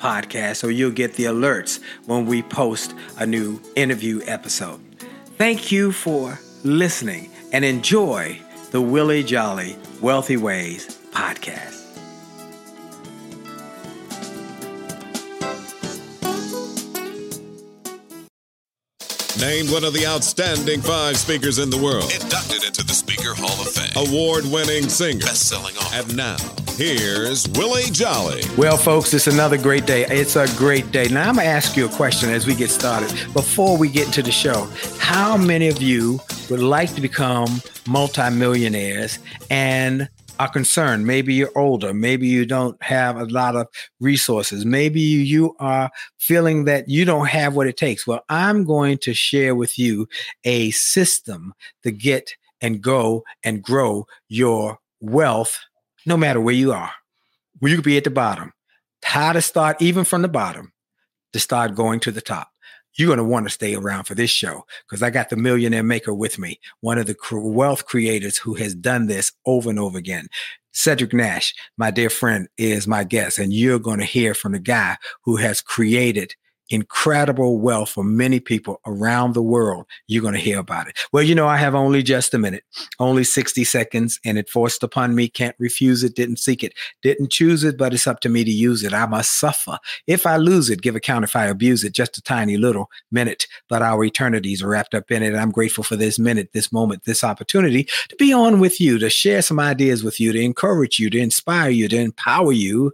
podcast so you'll get the alerts when we post a new interview episode. Thank you for listening and enjoy the Willie Jolley Wealthy Ways podcast. Named one of the outstanding five speakers in the world. Inducted into the Speaker Hall of Fame. Award winning singer. Best selling author. And now, here's Willie Jolley. Well, folks, it's another great day. It's a great day. Now, I'm going to ask you a question as we get started. Before we get into the show, how many of you would like to become multimillionaires and are concerned. Maybe you're older. Maybe you don't have a lot of resources. Maybe you are feeling that you don't have what it takes. Well, I'm going to share with you a system to get and go and grow your wealth no matter where you are. Well, you could be at the bottom. How to start even from the bottom to start going to the top you're going to want to stay around for this show because I got the millionaire maker with me, one of the wealth creators who has done this over and over again. Cedric Nash, my dear friend, is my guest, and you're going to hear from the guy who has created incredible wealth for many people around the world. You're going to hear about it. Well, you know, I have only just a minute, only 60 seconds, and it forced upon me. Can't refuse it, didn't seek it, didn't choose it, but it's up to me to use it. I must suffer. If I lose it, give account if I abuse it, just a tiny little minute, but our eternities are wrapped up in it. I'm grateful for this minute, this moment, this opportunity to be on with you, to share some ideas with you, to encourage you, to inspire you, to empower you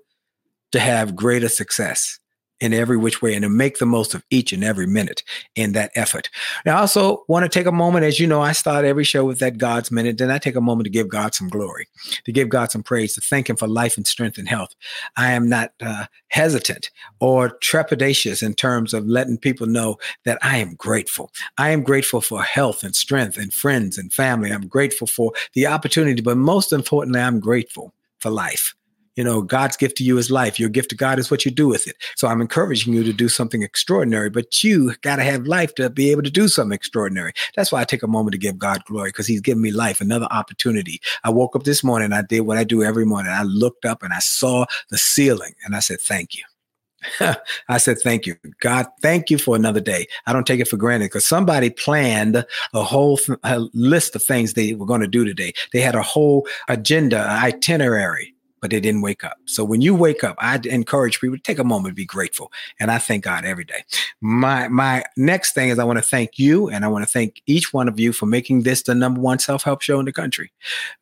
to have greater success in every which way and to make the most of each and every minute in that effort. Now, I also want to take a moment, as you know, I start every show with that God's minute. Then I take a moment to give God some glory, to give God some praise, to thank Him for life and strength and health. I am not uh, hesitant or trepidatious in terms of letting people know that I am grateful. I am grateful for health and strength and friends and family. I'm grateful for the opportunity, but most importantly, I'm grateful for life. You know, God's gift to you is life. Your gift to God is what you do with it. So I'm encouraging you to do something extraordinary, but you got to have life to be able to do something extraordinary. That's why I take a moment to give God glory because He's given me life, another opportunity. I woke up this morning, I did what I do every morning. I looked up and I saw the ceiling and I said, Thank you. I said, thank you. God, thank you for another day. I don't take it for granted because somebody planned a whole th- a list of things they were going to do today. They had a whole agenda, itinerary but they didn't wake up. So when you wake up, I encourage people to take a moment to be grateful. And I thank God every day. My my next thing is I want to thank you and I want to thank each one of you for making this the number one self-help show in the country,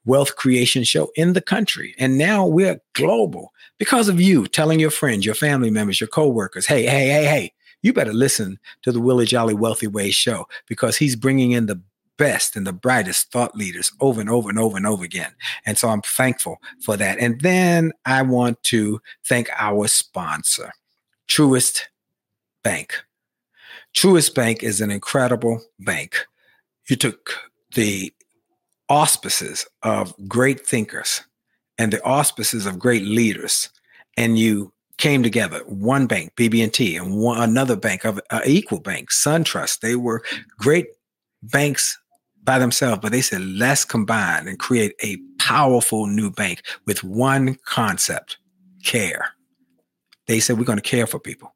wealth creation show in the country. And now we're global because of you telling your friends, your family members, your coworkers, hey, hey, hey, hey, you better listen to the Willie Jolley Wealthy Ways show because he's bringing in the best and the brightest thought leaders over and over and over and over again. And so I'm thankful for that. And then I want to thank our sponsor, Truist Bank. Truist Bank is an incredible bank. You took the auspices of great thinkers and the auspices of great leaders, and you came together. One bank, BB&T, and one another bank of uh, equal bank, SunTrust. They were great banks by themselves, but they said, let's combine and create a powerful new bank with one concept care. They said, we're going to care for people.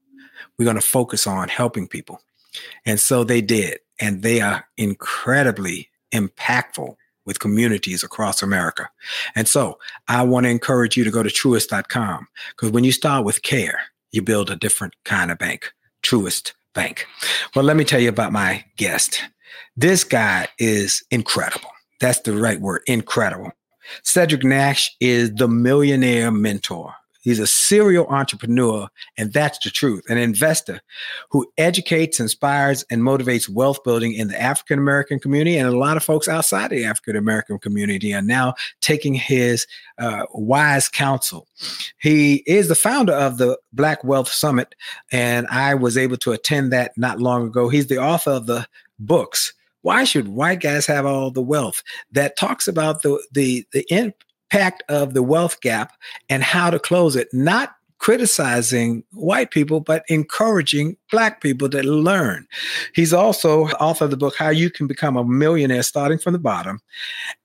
We're going to focus on helping people. And so they did. And they are incredibly impactful with communities across America. And so I want to encourage you to go to truist.com because when you start with care, you build a different kind of bank. Truist Bank. Well, let me tell you about my guest. This guy is incredible. That's the right word, incredible. Cedric Nash is the millionaire mentor. He's a serial entrepreneur, and that's the truth. An investor who educates, inspires, and motivates wealth building in the African American community. And a lot of folks outside the African American community are now taking his uh, wise counsel. He is the founder of the Black Wealth Summit, and I was able to attend that not long ago. He's the author of the books why should white guys have all the wealth that talks about the the the impact of the wealth gap and how to close it, not criticizing white people, but encouraging black people to learn. He's also author of the book, How You Can Become a Millionaire Starting from the Bottom,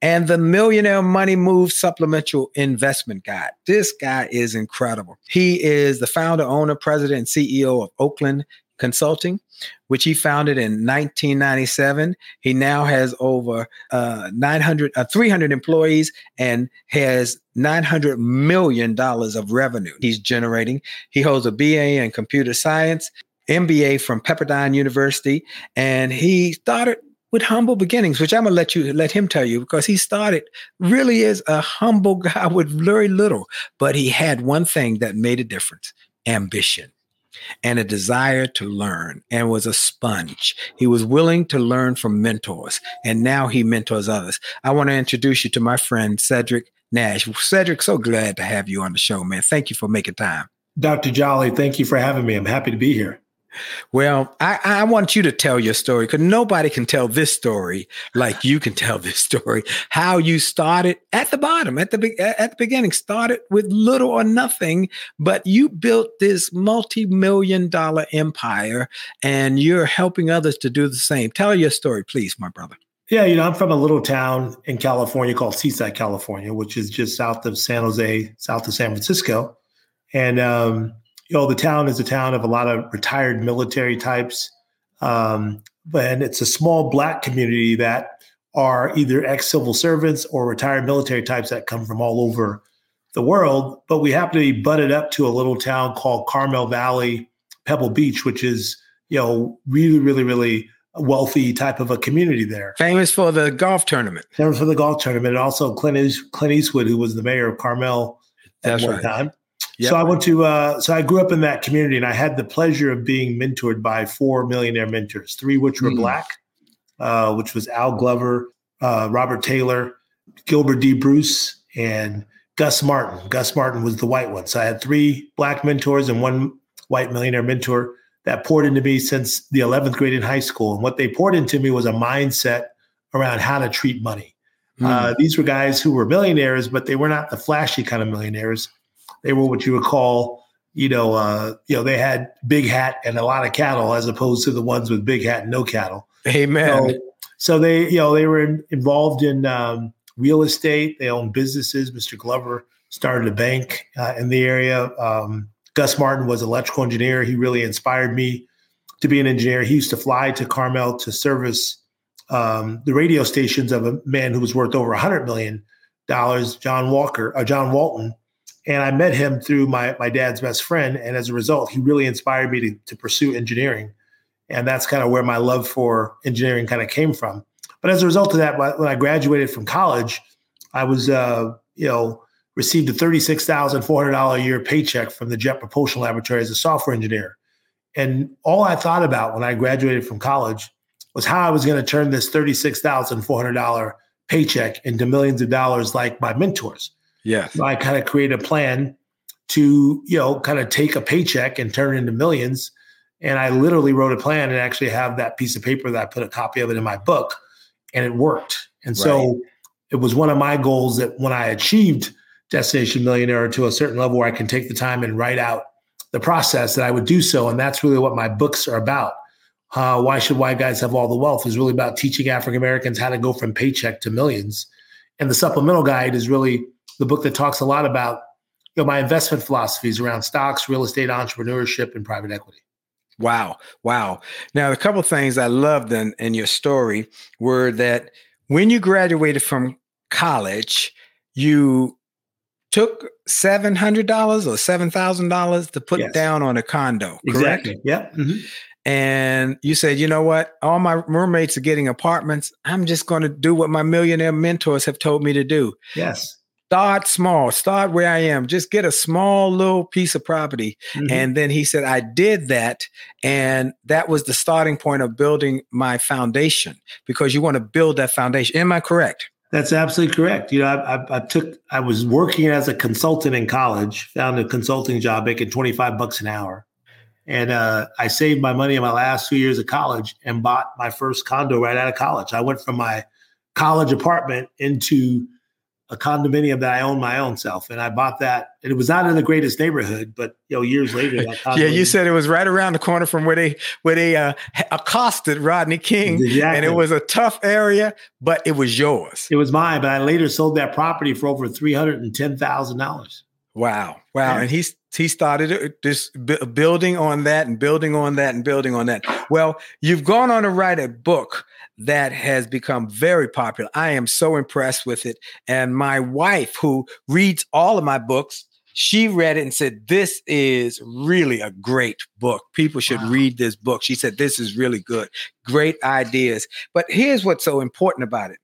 and the Millionaire Money Move Supplemental Investment Guide. This guy is incredible. He is the founder, owner, president, and CEO of Oakland Consulting, which he founded in 1997. He now has over uh, 900, uh, 300 employees and has 900 million dollars of revenue he's generating. He holds a BA in computer science, MBA from Pepperdine University, and he started with humble beginnings, which I'm gonna let you let him tell you because he started really is a humble guy with very little, but he had one thing that made a difference: ambition and a desire to learn and was a sponge. He was willing to learn from mentors and now he mentors others. I want to introduce you to my friend Cedric Nash. Cedric, so glad to have you on the show, man. Thank you for making time. Dr. Jolley, thank you for having me. I'm happy to be here. Well, I, I want you to tell your story because nobody can tell this story like you can tell this story. How you started at the bottom, at the at the beginning, started with little or nothing, but you built this multi-million dollar empire, and you're helping others to do the same. Tell your story, please, my brother. Yeah, you know, I'm from a little town in California called Seaside, California, which is just south of San Jose, south of San Francisco, and um, you know, the town is a town of a lot of retired military types. Um, and it's a small black community that are either ex civil servants or retired military types that come from all over the world. But we happen to be butted up to a little town called Carmel Valley, Pebble Beach, which is, you know, really, really, really wealthy type of a community there. Famous for the golf tournament. Famous for the golf tournament. And also Clint, Clint Eastwood, who was the mayor of Carmel at That's one right. time. Yep. So I went to uh, so I grew up in that community, and I had the pleasure of being mentored by four millionaire mentors, three which were mm. black, uh, which was Al Glover, uh, Robert Taylor, Gilbert D. Bruce, and Gus Martin. Gus Martin was the white one. So I had three black mentors and one white millionaire mentor that poured into me since the 11th grade in high school. And what they poured into me was a mindset around how to treat money. Mm. these were guys who were millionaires, but they were not the flashy kind of millionaires they were what you would call, you know, uh, you know, they had big hat and a lot of cattle as opposed to the ones with big hat and no cattle. Amen. So, so they, you know, they were in, involved in um, real estate. They owned businesses. Mr. Glover started a bank uh, in the area. Um, Gus Martin was an electrical engineer. He really inspired me to be an engineer. He used to fly to Carmel to service um, the radio stations of a man who was worth over a hundred million dollars, John Walker, uh, John Walton, and I met him through my my dad's best friend, and as a result, he really inspired me to to pursue engineering, and that's kind of where my love for engineering kind of came from. But as a result of that, when I graduated from college, I was uh, you know received a thirty six thousand four hundred dollar a year paycheck from the Jet Propulsion Laboratory as a software engineer, and all I thought about when I graduated from college was how I was going to turn this thirty six thousand four hundred dollar paycheck into millions of dollars like my mentors. Yeah. So I kind of created a plan to, you know, kind of take a paycheck and turn it into millions. And I literally wrote a plan and actually have that piece of paper that I put a copy of it in my book and it worked. And so right. it was one of my goals that when I achieved Destination Millionaire to a certain level where I can take the time and write out the process that I would do so. And that's really what my books are about. Uh, why should white guys have all the wealth is really about teaching African Americans how to go from paycheck to millions. And the supplemental guide is really the book that talks a lot about you know, my investment philosophies around stocks, real estate, entrepreneurship, and private equity. Wow. Wow. Now, a couple of things I loved in, in your story were that when you graduated from college, you took seven hundred dollars or seven thousand dollars to put yes. down on a condo. Correct? Exactly. Yeah. Mm-hmm. And you said, you know what? All my roommates are getting apartments. I'm just going to do what my millionaire mentors have told me to do. Yes. Start small. Start where I am. Just get a small little piece of property. Mm-hmm. And then he said, I did that. And that was the starting point of building my foundation because you want to build that foundation. Am I correct? That's absolutely correct. You know, I, I, I, took, I was working as a consultant in college, found a consulting job making 25 bucks an hour. And uh, I saved my money in my last two years of college and bought my first condo right out of college. I went from my college apartment into a condominium that I own my own self, and I bought that. And it was not in the greatest neighborhood, but you know, years later, yeah, you said it was right around the corner from where they where they uh, accosted Rodney King, exactly. and it was a tough area, but it was yours. It was mine, but I later sold that property for over three hundred and ten thousand dollars. Wow, wow, yeah. and he's he started just building on that and building on that and building on that. Well, you've gone on to write a book that has become very popular. I am so impressed with it. And my wife, who reads all of my books, she read it and said, This is really a great book. People should wow. read this book. She said, This is really good. Great ideas. But here's what's so important about it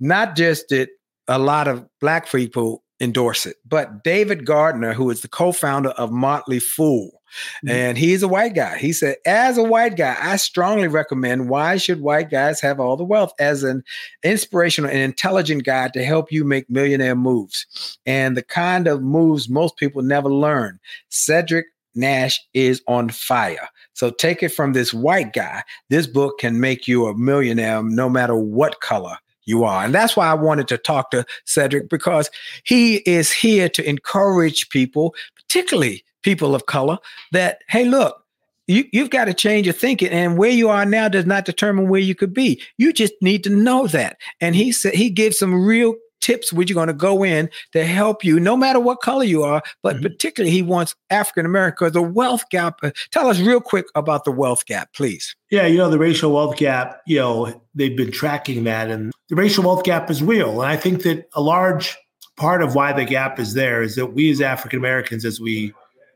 not just that a lot of Black people endorse it, but David Gardner, who is the co founder of Motley Fool, Mm-hmm. And he's a white guy. He said, as a white guy, I strongly recommend why should white guys have all the wealth as an inspirational and intelligent guide to help you make millionaire moves and the kind of moves most people never learn. Cedric Nash is on fire. So take it from this white guy. This book can make you a millionaire no matter what color you are. And that's why I wanted to talk to Cedric because he is here to encourage people, particularly people of color that, hey, look, you, you've got to change your thinking. And where you are now does not determine where you could be. You just need to know that. And he said he gives some real tips which you're going to go in to help you no matter what color you are but mm-hmm. particularly he wants african america the wealth gap uh, tell us real quick about the wealth gap please yeah you know the racial wealth gap you know they've been tracking that and the racial wealth gap is real and i think that a large part of why the gap is there is that we as african americans as we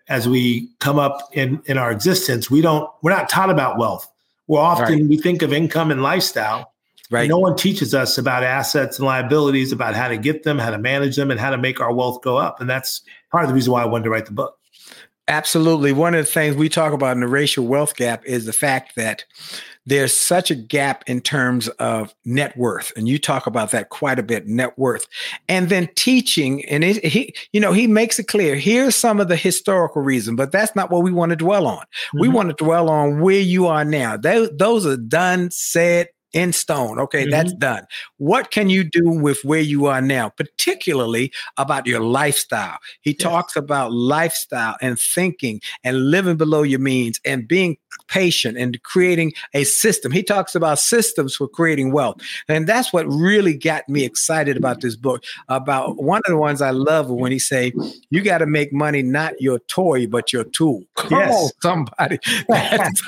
as we come up in in our existence we don't we're not taught about wealth. We're often right. we think of income and lifestyle. Right. No one teaches us about assets and liabilities about how to get them how to manage them and how to make our wealth go up. And that's part of the reason why i wanted to write the book. Absolutely. One of the things we talk about in the racial wealth gap is the fact that there's such a gap in terms of net worth and you talk about that quite a bit net worth and then teaching and it, he you know he makes it clear here's some of the historical reason but that's not what we want to dwell on mm-hmm. we want to dwell on where you are now those, those are done said in stone. Okay, mm-hmm. that's done. What can you do with where you are now, particularly about your lifestyle? He yes. talks about lifestyle and thinking and living below your means and being patient and creating a system. He talks about systems for creating wealth. And that's what really got me excited about this book. About one of the ones I love when he say, you got to make money not your toy but your tool. Come yes. on, somebody. That's,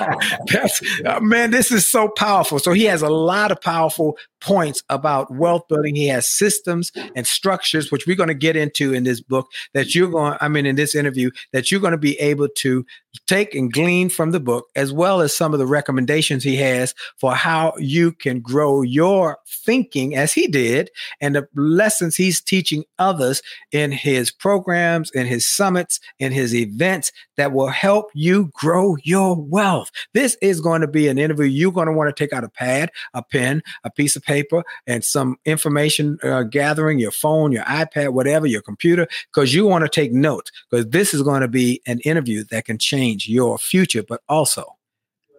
that's man, this is so powerful. So he has a lot of powerful points about wealth building. He has systems and structures, which we're going to get into in this book that you're going, I mean, in this interview, that you're going to be able to take and glean from the book, as well as some of the recommendations he has for how you can grow your thinking as he did, and the lessons he's teaching others in his programs, in his summits, in his events that will help you grow your wealth. This is going to be an interview. You're going to want to take out a pad, a pen, a piece of paper and some information uh, gathering, your phone, your iPad, whatever, your computer, because you want to take notes, because this is going to be an interview that can change your future, but also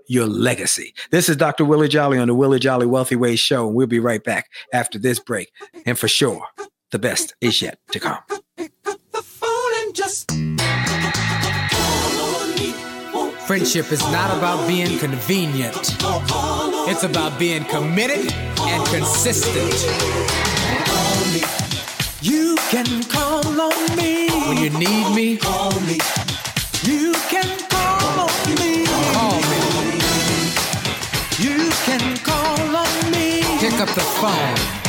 your legacy. This is Dr. Willie Jolley on the Willie Jolley Wealthy Ways Show, and we'll be right back after this break. And for sure, the best is yet to come. Friendship is not about being convenient. It's about being committed and consistent. You can call on me when you need me. Call me. You can call on me. Call me. You can call on me. Pick up the phone.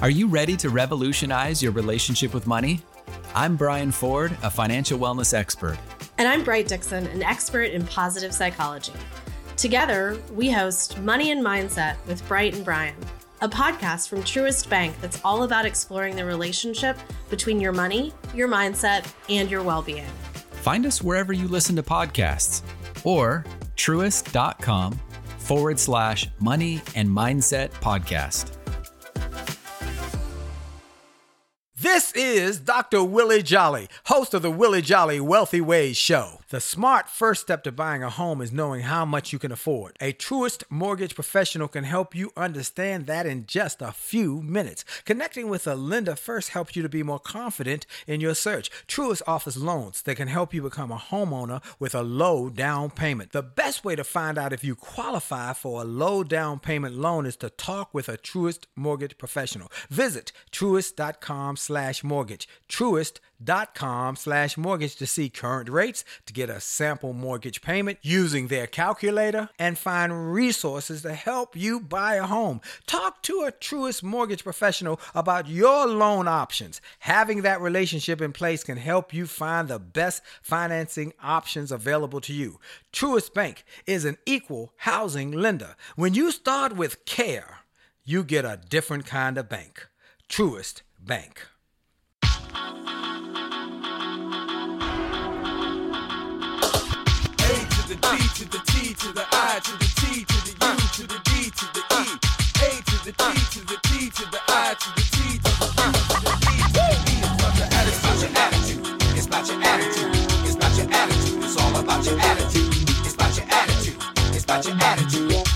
Are you ready to revolutionize your relationship with money? I'm Brian Ford, a financial wellness expert. And I'm Bright Dickson, an expert in positive psychology. Together, we host Money and Mindset with Bright and Brian, a podcast from Truist Bank that's all about exploring the relationship between your money, your mindset, and your well being. Find us wherever you listen to podcasts or truist.com forward slash money and mindset podcast. This is Dr. Willie Jolley, host of the Willie Jolley Wealthy Ways Show. The smart first step to buying a home is knowing how much you can afford. A Truist mortgage professional can help you understand that in just a few minutes. Connecting with a lender first helps you to be more confident in your search. Truist offers loans that can help you become a homeowner with a low down payment. The best way to find out if you qualify for a low down payment loan is to talk with a Truist mortgage professional. Visit truist.com slash mortgage. Truist.com slash mortgage to see current rates, to get a sample mortgage payment using their calculator, and find resources to help you buy a home. Talk to a Truist mortgage professional about your loan options. Having that relationship in place can help you find the best financing options available to you. Truist Bank is an equal housing lender. When you start with care, you get a different kind of bank. Truist Bank. About your attitude It's not your attitude. It's about your attitude.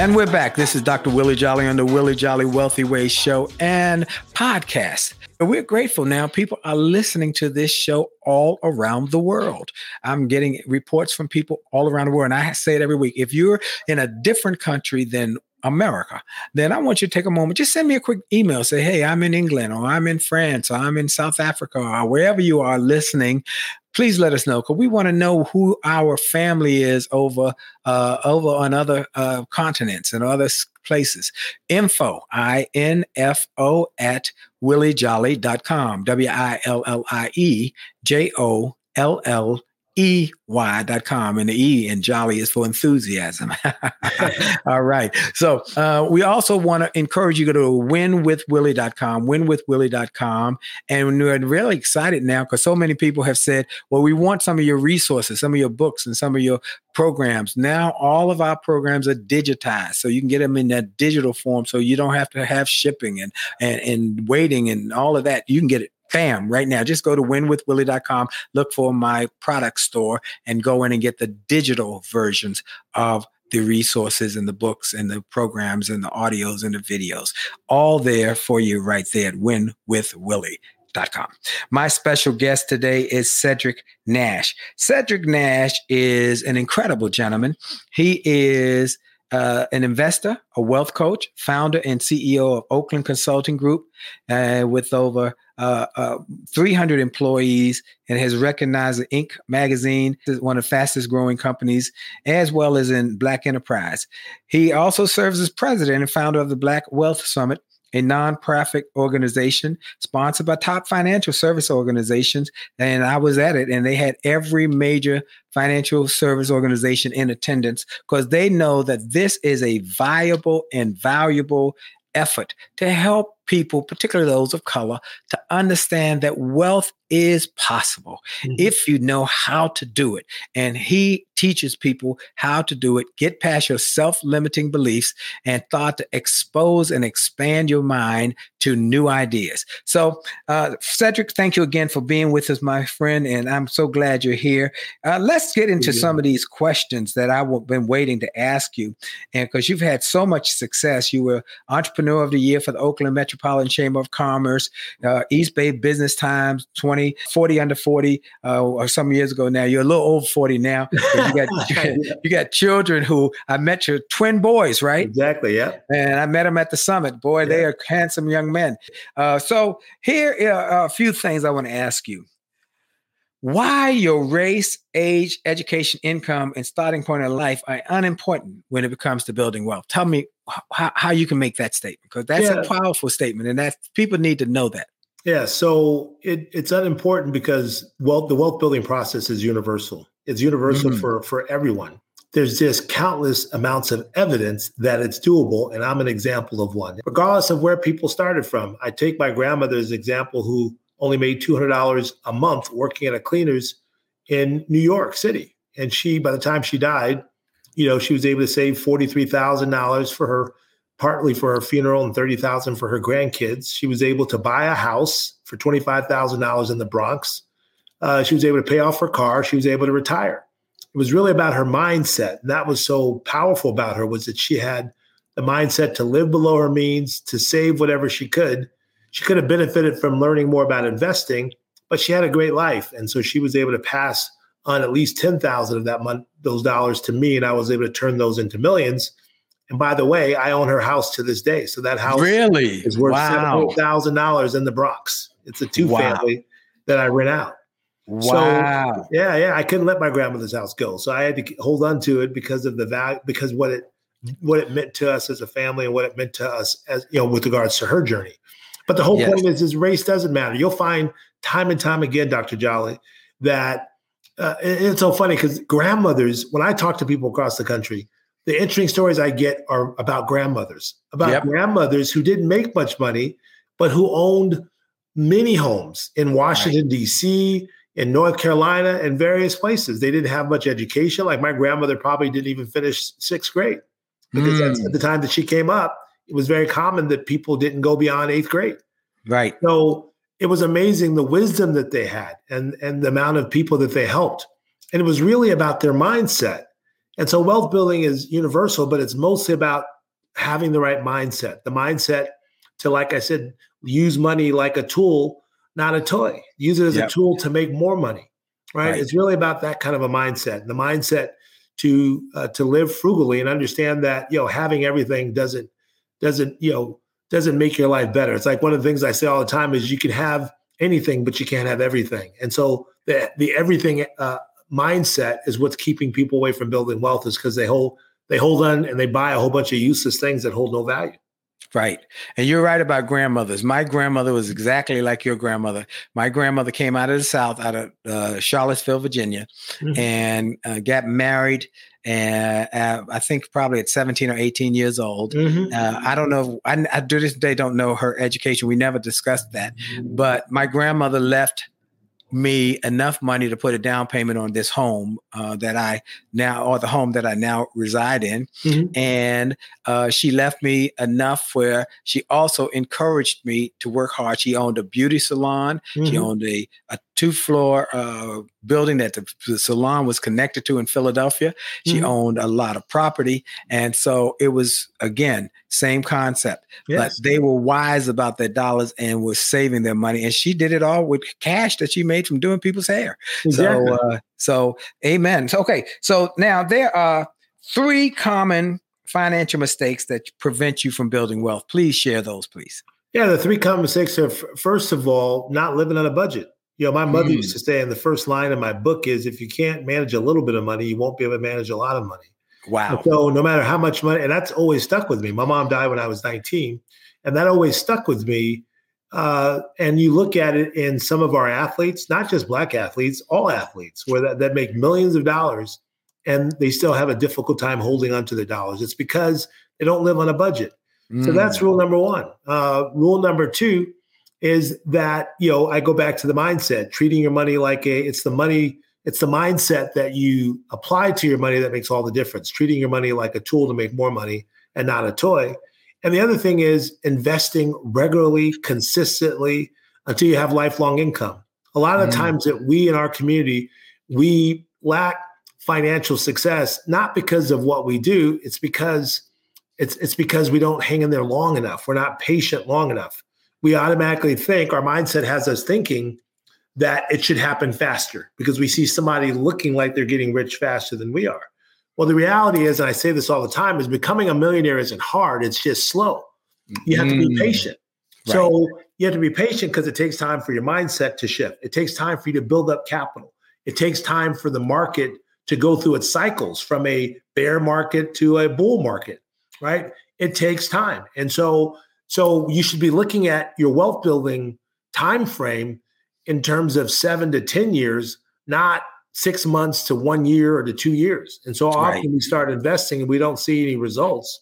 And we're back. This is Dr. Willie Jolley on the Willie Jolley Wealthy Ways show and podcast. We're grateful now. People are listening to this show all around the world. I'm getting reports from people all around the world. And I say it every week. If you're in a different country than America, then I want you to take a moment. Just send me a quick email. Say, hey, I'm in England, or I'm in France, or I'm in South Africa, or wherever you are listening. Please let us know because we want to know who our family is over uh, over on other uh, continents and other places. Info, I N F O at williejolley.com. W I L L I E J O L L E Y.com. And the E in Jolley is for enthusiasm. All right. So uh, we also want to encourage you to go to winwithwillie.com, winwithwillie.com. And we're really excited now because so many people have said, well, we want some of your resources, some of your books, and some of your programs. Now all of our programs are digitized. So you can get them in that digital form. So you don't have to have shipping and, and, and waiting and all of that. You can get it bam right now. Just go to winwithwillie.com look for my product store and go in and get the digital versions of the resources and the books and the programs and the audios and the videos. All there for you right there at winwithwillie.com my special guest today is cedric nash. Cedric nash is an incredible gentleman. He is uh, an investor, a wealth coach, founder and CEO of Oakland Consulting Group, uh, with over uh, uh, 300 employees, and has recognized Inc. magazine as one of the fastest growing companies, as well as in Black Enterprise. He also serves as president and founder of the Black Wealth Summit, a nonprofit organization sponsored by top financial service organizations. And I was at it, and they had every major financial service organization in attendance because they know that this is a viable and valuable effort to help people, particularly those of color, to understand that wealth is possible Mhm. if you know how to do it. And he teaches people how to do it. Get past your self limiting beliefs and thought to expose and expand your mind to new ideas. So, uh, Cedric, thank you again for being with us, my friend. And I'm so glad you're here. Uh, let's get into Yeah. some of these questions that I've been waiting to ask you. And because you've had so much success, you were Entrepreneur of the Year for the Oakland Metropolitan Chamber of Commerce, uh, East Bay Business Times 20, 40 under 40, uh, or some years ago now. You're a little over 40 now. You got, you got, you got children who I met your twin boys, right? Exactly. Yeah. And I met them at the summit. Boy, they are handsome young men. Uh, so here are a few things I want to ask you. Why your race, age, education, income, and starting point in life are unimportant when it comes to building wealth. Tell me how, how you can make that statement because that's Yeah. a powerful statement, and that people need to know that. Yeah, so it, it's unimportant because wealth, the wealth building process is universal. It's universal Mhm. for for everyone. There's just countless amounts of evidence that it's doable, and I'm an example of one. Regardless of where people started from, I take my grandmother's example, who only made two hundred dollars a month working at a cleaners in New York City, and she, by the time she died, you know, she was able to save forty three thousand dollars for her partly for her funeral and 30,000 for her grandkids. She was able to buy a house for $25,000 in the Bronx. Uh, she was able to pay off her car. She was able to retire. It was really about her mindset. And that was so powerful about her was that she had the mindset to live below her means, to save whatever she could. She could have benefited from learning more about investing, but she had a great life. And so she was able to pass on at least 10,000 of that month, those dollars to me. And I was able to turn those into millions. And by the way, I own her house to this day. So that house Really? is worth wow. thousand dollars in the Bronx. It's a two Wow. family that I rent out. Wow. Yeah, yeah. I couldn't let my grandmother's house go, so I had to hold on to it because of the value, because what it what it meant to us as a family and what it meant to us as you know with regards to her journey. But the whole Yes. point is, is race doesn't matter. You'll find time and time again, Dr. Jolley, that uh, it- it's so funny because grandmothers. When I talk to people across the country, the interesting stories I get are about grandmothers, about Yep. grandmothers who didn't make much money, but who owned many homes in Washington, D.C., in North Carolina, and various places. They didn't have much education. Like my grandmother probably didn't even finish sixth grade because Mm. at the time that she came up, it was very common that people didn't go beyond eighth grade. Right. So it was amazing the wisdom that they had and, and the amount of people that they helped. And it was really about their mindset. And so wealth building is universal, but it's mostly about having the right mindset, the mindset to, like I said, use money like a tool, not a toy. Use it as Yep. a tool to make more money. Right? Right. It's really about that kind of a mindset. The mindset to uh, to live frugally and understand that you know having everything doesn't doesn't you know doesn't make your life better. It's like one of the things I say all the time is you can have anything, but you can't have everything. And so the the everything uh, mindset is what's keeping people away from building wealth is because they hold they hold on and they buy a whole bunch of useless things that hold no value. Right. And you're right about grandmothers. My grandmother was exactly like your grandmother. My grandmother came out of the South, out of uh, Charlottesville, Virginia, Mhm. and uh, got married. And uh, I think probably at 17 or 18 years old. Uh, I don't know. I, I to this day don't know her education. We never discussed that. But my grandmother left me enough money to put a down payment on this home uh, that I now, or the home that I now reside in. Mhm. And uh, she left me enough where she also encouraged me to work hard. She owned a beauty salon. She Mhm. owned a, a two floor uh, building that the, the salon was connected to in Philadelphia. She Mhm. owned a lot of property. And so it was, again, same concept. Yes. But they were wise about their dollars and were saving their money. And she did it all with cash that she made from doing people's hair. Exactly. So, uh, so amen. So, okay. So now there are three common financial mistakes that prevent you from building wealth. Please share those, please. Yeah, the three common mistakes are first of all, not living on a budget. You know, my mother Mm. used to say, and the first line in my book is if you can't manage a little bit of money, you won't be able to manage a lot of money. Wow. And so no matter how much money, and that's always stuck with me. My mom died when I was 19, and that always stuck with me. Uh, and you look at it in some of our athletes, not just black athletes, all athletes, where that, that make millions of dollars and they still have a difficult time holding on to their dollars. It's because they don't live on a budget. So that's rule number one. Uh, rule number two is that you know I go back to the mindset, treating your money like a it's the money it's the mindset that you apply to your money that makes all the difference. Treating your money like a tool to make more money and not a toy. And the other thing is investing regularly, consistently until you have lifelong income. A lot of the Mm. times that we in our community we lack financial success not because of what we do, it's because it's it's because we don't hang in there long enough. We're not patient long enough. We automatically think our mindset has us thinking that it should happen faster because we see somebody looking like they're getting rich faster than we are. Well, the reality is, and I say this all the time, is becoming a millionaire isn't hard, it's just slow. You have to be Mm. patient. So you have to be patient because it takes time for your mindset to shift. It takes time for you to build up capital. It takes time for the market to go through its cycles from a bear market to a bull market, right? It takes time. And so so you should be looking at your wealth building time frame in terms of 7 to 10 years, not 6 months to 1 year or to 2 years. And so often Right. we start investing and we don't see any results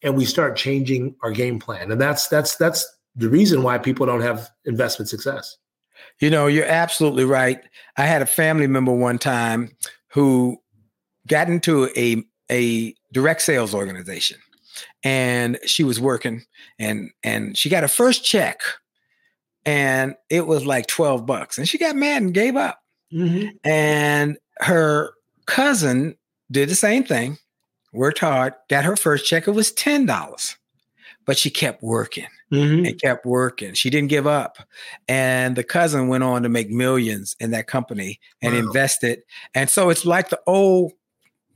and we start changing our game plan. And that's that's that's the reason why people don't have investment success. You know, you're absolutely right. I had a family member one time who got into a a direct sales organization and she was working and and she got her first check and it was like 12 bucks and she got mad and gave up. Mm-hmm. And her cousin did the same thing, worked hard, got her first check. It was $10, but she kept working mm-hmm. and kept working. She didn't give up. And the cousin went on to make millions in that company and Wow. invested. And so it's like the old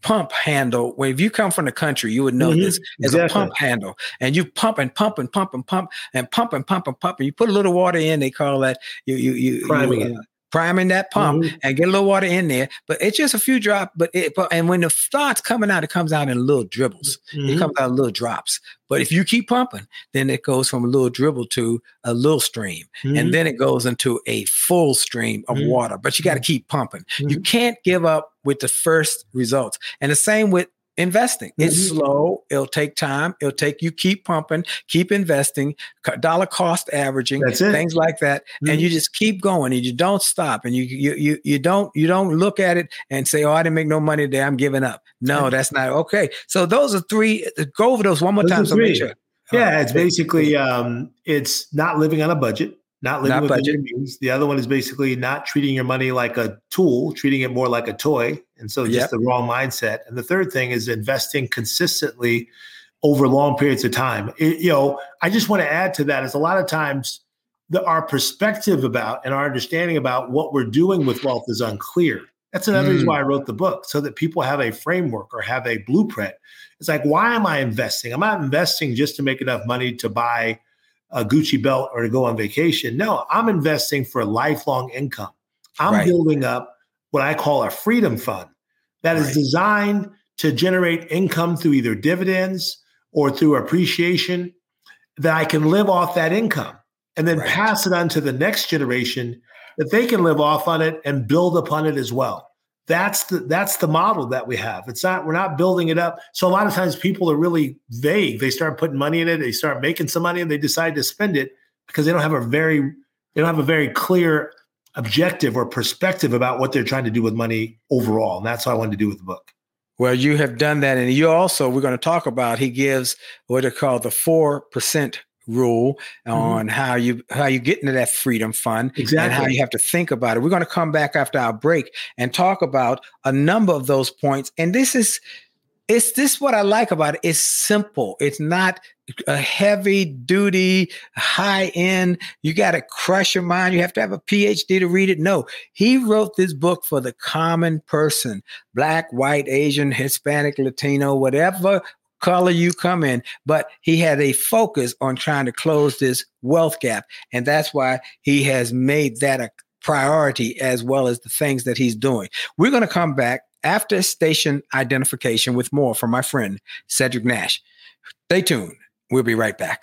pump handle. Where if you come from the country, you would know Mhm. this as Exactly. a pump handle. And you pump and pump and pump and pump and pump and pump and pump. And you put a little water in, they call that you you you Priming you, it. Priming that pump Mhm. and get a little water in there. But it's just a few drops. But it but and when the starts coming out, it comes out in little dribbles. It Mhm. comes out in little drops. But if you keep pumping, then it goes from a little dribble to a little stream. Mhm. And then it goes into a full stream of Mhm. water. But you got to keep pumping. You Mhm. can't give up with the first results. And the same with investing. It's Mhm. slow. It'll take time. It'll take you keep pumping, keep investing, dollar cost averaging, things like that. And Mhm. you just keep going and you don't stop. And you you you you don't you don't look at it and say, "Oh, I didn't make no money today. I'm giving up." No, that's not okay. So those are three. Go over those one more Those time. So make sure. Yeah, Uh, it's basically um, it's not living on a budget, not living Not within budget. means. The other one is basically not treating your money like a tool, treating it more like a toy, and so just Yep. the wrong mindset. And the third thing is investing consistently over long periods of time. It- you know, I just want to add to that is a lot of times the, our perspective about and our understanding about what we're doing with wealth is unclear. That's another reason Mm. why I wrote the book, so that people have a framework or have a blueprint. It's like, why am I investing? I'm not investing just to make enough money to buy a Gucci belt or to go on vacation. No, I'm investing for lifelong income. I'm Right. building up what I call a freedom fund that is Right. designed to generate income through either dividends or through appreciation that I can live off that income and then Right. pass it on to the next generation that they can live off on it and build upon it as well. That's the that's the model that we have. It's not we're not building it up. So a lot of times people are really vague. They start putting money in it, they start making some money and they decide to spend it because they don't have a very they don't have a very clear objective or perspective about what they're trying to do with money overall. And that's what I wanted to do with the book. Well, you have done that, and you also we're going to talk about. He gives what they call the four percent rule mm-hmm. on how you how you get into that freedom fund and how you have to think about it. We're going to come back after our break and talk about a number of those points. And this is it's this what I like about it. It's simple. It's not a heavy duty, high end. You got to crush your mind. You have to have a PhD to read it. No, he wrote this book for the common person, black, white, Asian, Hispanic, Latino, whatever color you come in. But he had a focus on trying to close this wealth gap. And that's why he has made that a priority as well as the things that he's doing. We're going to come back after station identification with more from my friend Cedric Nash. Stay tuned. We'll be right back.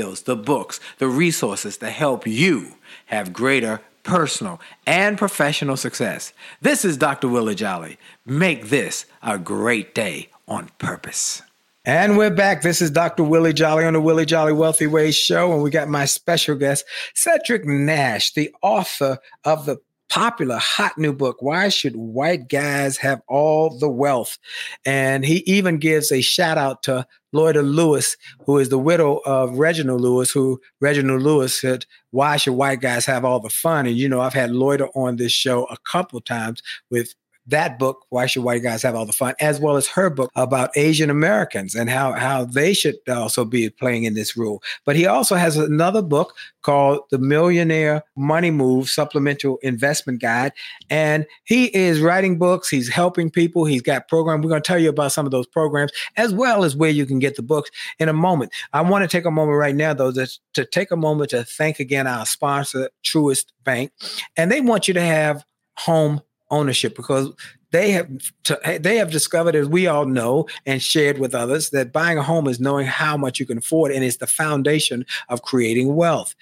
videos, the books, the resources to help you have greater personal and professional success. This is Dr. Willie Jolley. Make this a great day on purpose. And we're back. This is Dr. Willie Jolley on the Willie Jolley Wealthy Ways show. And we got my special guest, Cedric Nash, the author of the popular hot new book why should white guys have all the wealth and he even gives a shout out to Loida Lewis, who is the widow of Reginald Lewis, who Reginald Lewis said, Why should white guys have all the fun? And you know, I've had Loida on this show a couple times with that book, Why Should White Guys Have All the Fun, as well as her book about Asian Americans and how, how they should also be playing in this role. But he also has another book called The Millionaire Money Move Supplemental Investment Guide. And he is writing books, he's helping people, he's got programs. We're going to tell you about some of those programs as well as where you can get the books in a moment. I want to take a moment right now, though, to, to take a moment to thank again our sponsor, Truist Bank. And they want you to have home ownership because they have they have discovered as we all know and shared with others that buying a home is knowing how much you can afford and it's the foundation of creating wealth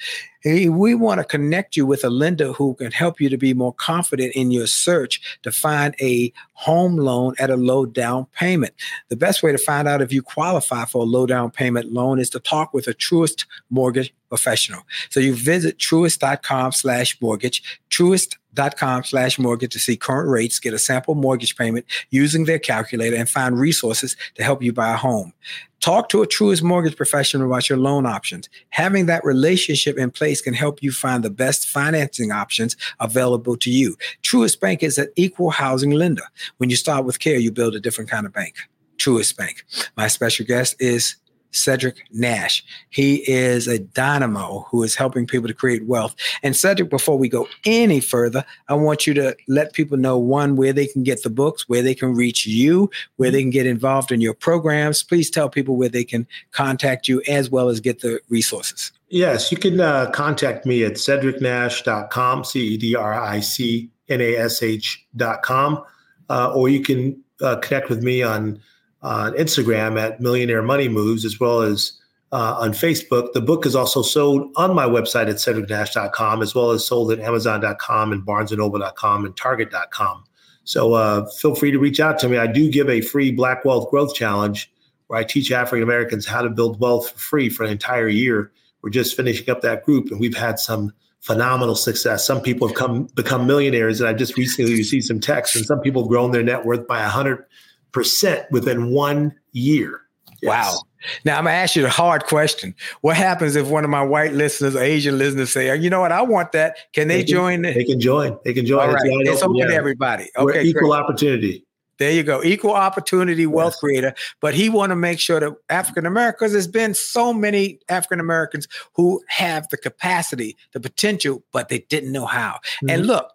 we want to connect you with a lender who can help you to be more confident in your search to find a home loan at a low down payment. The best way to find out if you qualify for a low down payment loan is to talk with a Truist mortgage professional. So you visit truist.com slash mortgage, truist.com slash mortgage to see current rates, get a sample mortgage payment using their calculator, and find resources to help you buy a home. Talk to a Truist mortgage professional about your loan options. Having that relationship in place can help you find the best financing options available to you. Truist Bank is an equal housing lender. When you start with care, you build a different kind of bank. Truist Bank. My special guest is Cedric Nash. He is a dynamo who is helping people to create wealth. And Cedric, before we go any further, I want you to let people know one, where they can get the books, where they can reach you, where they can get involved in your programs. Please tell people where they can contact you as well as get the resources. Yes, you can uh, contact me at cedricnash.com, C E D R I C N A S H.com, uh, or you can uh, connect with me on on Instagram at Millionaire Money Moves, as well as uh, on Facebook. The book is also sold on my website at cedricnash.com, as well as sold at amazon.com and barnesandnoble.com and target.com. So uh, feel free to reach out to me. I do give a free Black Wealth Growth Challenge where I teach African Americans how to build wealth for free for an entire year. We're just finishing up that group, and we've had some phenomenal success. Some people have come become millionaires, and I just recently received some texts, and some people have grown their net worth by a hundred percent within one year. Yes. Wow. Now I'm gonna ask you the hard question. What happens if one of my white listeners Asian listeners say, you know what, I want that. Can they, they can, join? They can join. They can join. All right. It's open to everybody. Okay. We're equal great. opportunity. There you go. Equal opportunity wealth yes. creator. But he want to make sure that African Americans, there's been so many African Americans who have the capacity, the potential, but they didn't know how. Mm-hmm. And look,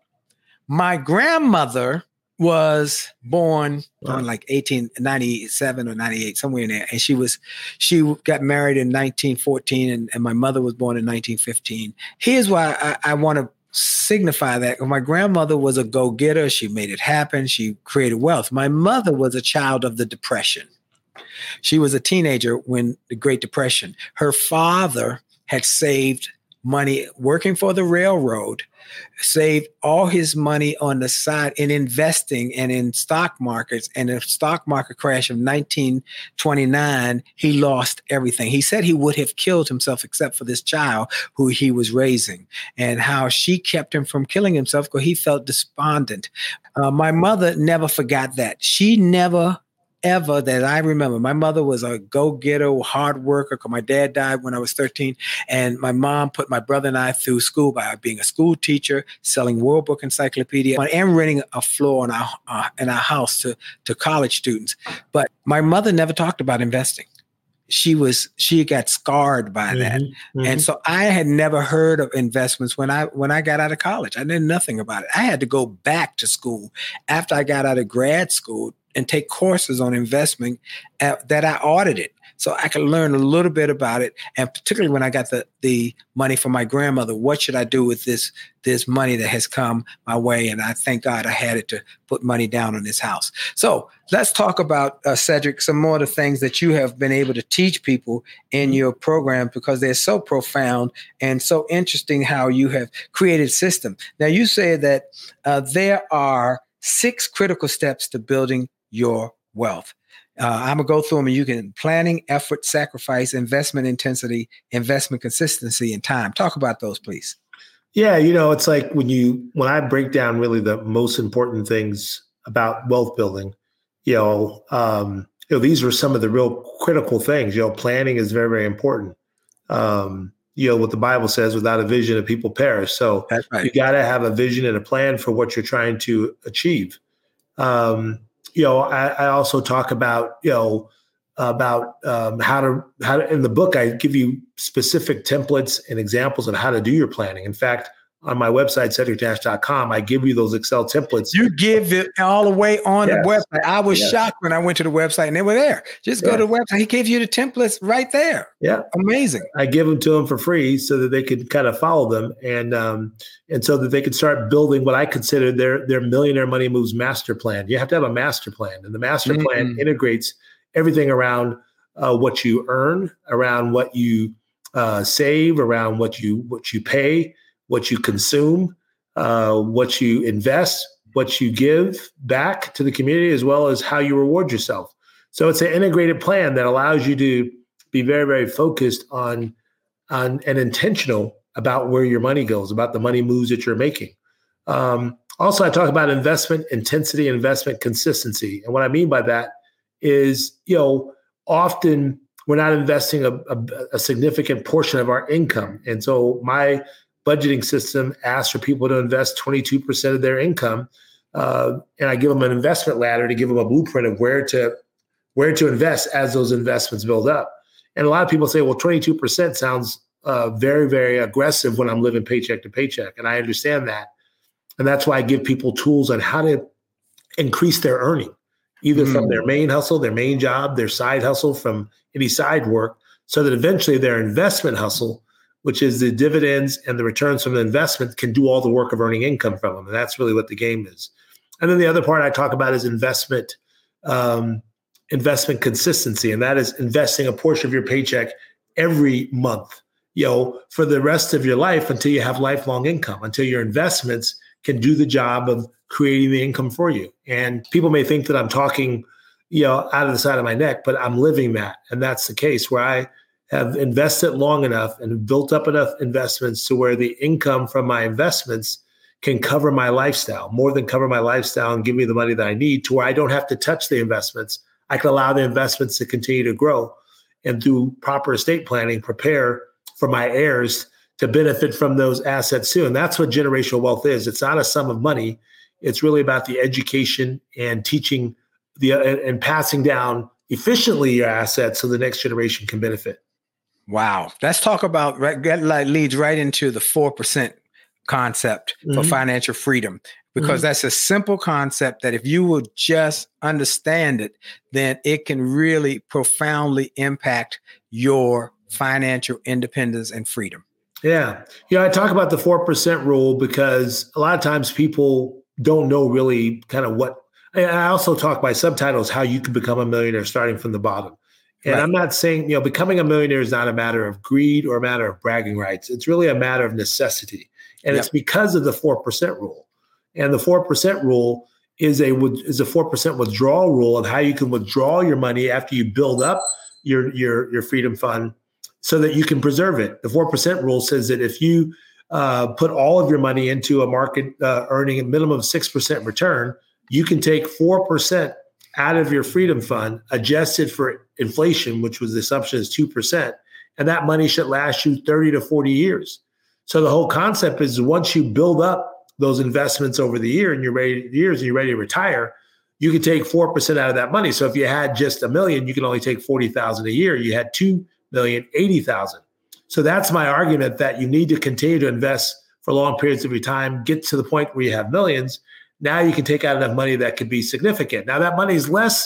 my grandmother was born on like 1897 or 98 somewhere in there. And she was she got married in 1914 and, and my mother was born in 1915 here's why i, I want to signify that. My grandmother was a go-getter. She made it happen. She created wealth. My mother was a child of the depression. She was a teenager when the great depression. Her father had saved money working for the railroad saved all his money on the side in investing and in stock markets. And the stock market crash of 1929, he lost everything. He said he would have killed himself except for this child who he was raising, and how she kept him from killing himself because he felt despondent. Uh, my mother never forgot that. She never ever that I remember. My mother was a go-getter, hard worker. My dad died when I was 13, and my mom put my brother and I through school by being a school teacher, selling World Book Encyclopedia, and renting a floor in our uh, in our house to to college students. But my mother never talked about investing. She was she got scarred by that, Mhm, and so I had never heard of investments when I when I got out of college. I knew nothing about it. I had to go back to school after I got out of grad school and take courses on investment uh, that I audited. So I could learn a little bit about it, and particularly when I got the the money from my grandmother, what should I do with this this money that has come my way? And I thank God I had it to put money down on this house. So let's talk about uh, Cedric some more of the things that you have been able to teach people in your program because they're so profound and so interesting. How you have created system. Now you say that uh, there are six critical steps to building your wealth. Uh, I'm gonna go through them, and you can planning, effort, sacrifice, investment intensity, investment consistency, and time. Talk about those, please. Yeah, you know, it's like when you when I break down really the most important things about wealth building, you know, um, you know, these are some of the real critical things. You know, planning is very, very important. Um, you know, what the Bible says, without a vision, a people perish. So That's you got to have a vision and a plan for what you're trying to achieve. Um, you know, I, I also talk about, you know, about um, how to how to, in the book I give you specific templates and examples on how to do your planning. In fact, on my website cedricnash.com, I give you those Excel templates. You give it all the way on Yes. the website. I was Yes. shocked when I went to the website and they were there. Just go to the website. He gave you the templates right there. yeah, Amazing. I give them to them for free so that they can kind of follow them and um, and so that they can start building what I consider their their millionaire money moves master plan. You have to have a master plan, and the master plan Mhm. integrates everything around uh, what you earn, around what you uh, save, around what you what you pay, what you consume, uh, what you invest, what you give back to the community, as well as how you reward yourself. So it's an integrated plan that allows you to be very, very focused on on and intentional about where your money goes, about the money moves that you're making. Um, also, I talk about investment intensity investment consistency. And what I mean by that is, you know, often we're not investing a, a, a significant portion of our income. And so my budgeting system asks for people to invest 22% of their income. Uh, and I give them an investment ladder to give them a blueprint of where to where to invest as those investments build up. And a lot of people say, well, 22% sounds uh, very, very aggressive when I'm living paycheck to paycheck. And I understand that. And that's why I give people tools on how to increase their earning, either from Mm. their main hustle, their main job, their side hustle, from any side work, so that eventually their investment hustle, which is the dividends and the returns from the investment, can do all the work of earning income from them. And that's really what the game is. And then the other part I talk about is investment, um, investment consistency, and that is investing a portion of your paycheck every month, you know, for the rest of your life until you have lifelong income, until your investments can do the job of creating the income for you. And people may think that I'm talking, you know, out of the side of my neck, but I'm living that. And that's the case where I have invested long enough and built up enough investments to where the income from my investments can cover my lifestyle, more than cover my lifestyle and give me the money that I need to where I don't have to touch the investments. I can allow the investments to continue to grow and through proper estate planning, prepare for my heirs to benefit from those assets too. And that's what generational wealth is. It's not a sum of money. It's really about the education and teaching the and, passing down efficiently your assets so the next generation can benefit. Wow. Let's talk about right, that like leads right into the four percent concept for Mhm. financial freedom. because Mhm. that's a simple concept that if you will just understand it, then it can really profoundly impact your financial independence and freedom. Yeah. You know, I talk about the 4% rule because a lot of times people don't know really kind of what. And I also talk by subtitles how you can become a millionaire starting from the bottom. And Right. I'm not saying, you know, becoming a millionaire is not a matter of greed or a matter of bragging rights. It's really a matter of necessity. And it's because of the 4% rule. And the 4% rule is a is a 4% withdrawal rule of how you can withdraw your money after you build up your your your freedom fund so that you can preserve it. The 4% rule says that if you uh, put all of your money into a market uh, earning a minimum of 6% return, you can take 4% out of your freedom fund, adjusted for inflation, which was the assumption is 2%, and that money should last you 30 to 40 years. So the whole concept is once you build up those investments over the year and you're ready years and you're ready to retire, you can take 4% out of that money. So if you had just a million, you can only take 40,000 a year. You had 2 million, 80,000. So that's my argument that you need to continue to invest for long periods of your time, get to the point where you have millions. Now you can take out enough money that could be significant. Now that money is less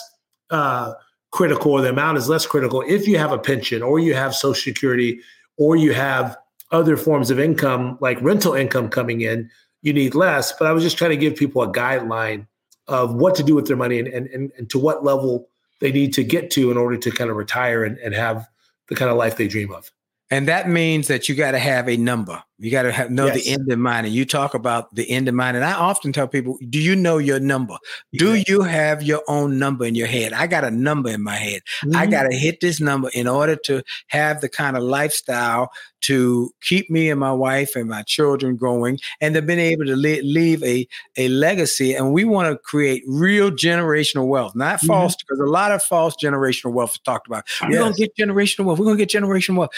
uh, critical, or the amount is less critical if you have a pension or you have Social Security or you have other forms of income like rental income coming in. You need less. But I was just trying to give people a guideline of what to do with their money and, and, and, and to what level they need to get to in order to kind of retire and, and have the kind of life they dream of. And that means that you got to have a number. You got to have know the end in mind. And you talk about the end in mind. And I often tell people, do you know your number? Do you have your own number in your head? I got a number in my head. I Mhm. got to hit this number in order to have the kind of lifestyle to keep me and my wife and my children going and to been able to le- leave a, a legacy. And we want to create real generational wealth, not Mhm. false, because a lot of false generational wealth is talked about. We're going to get generational wealth. We're going to get generational wealth.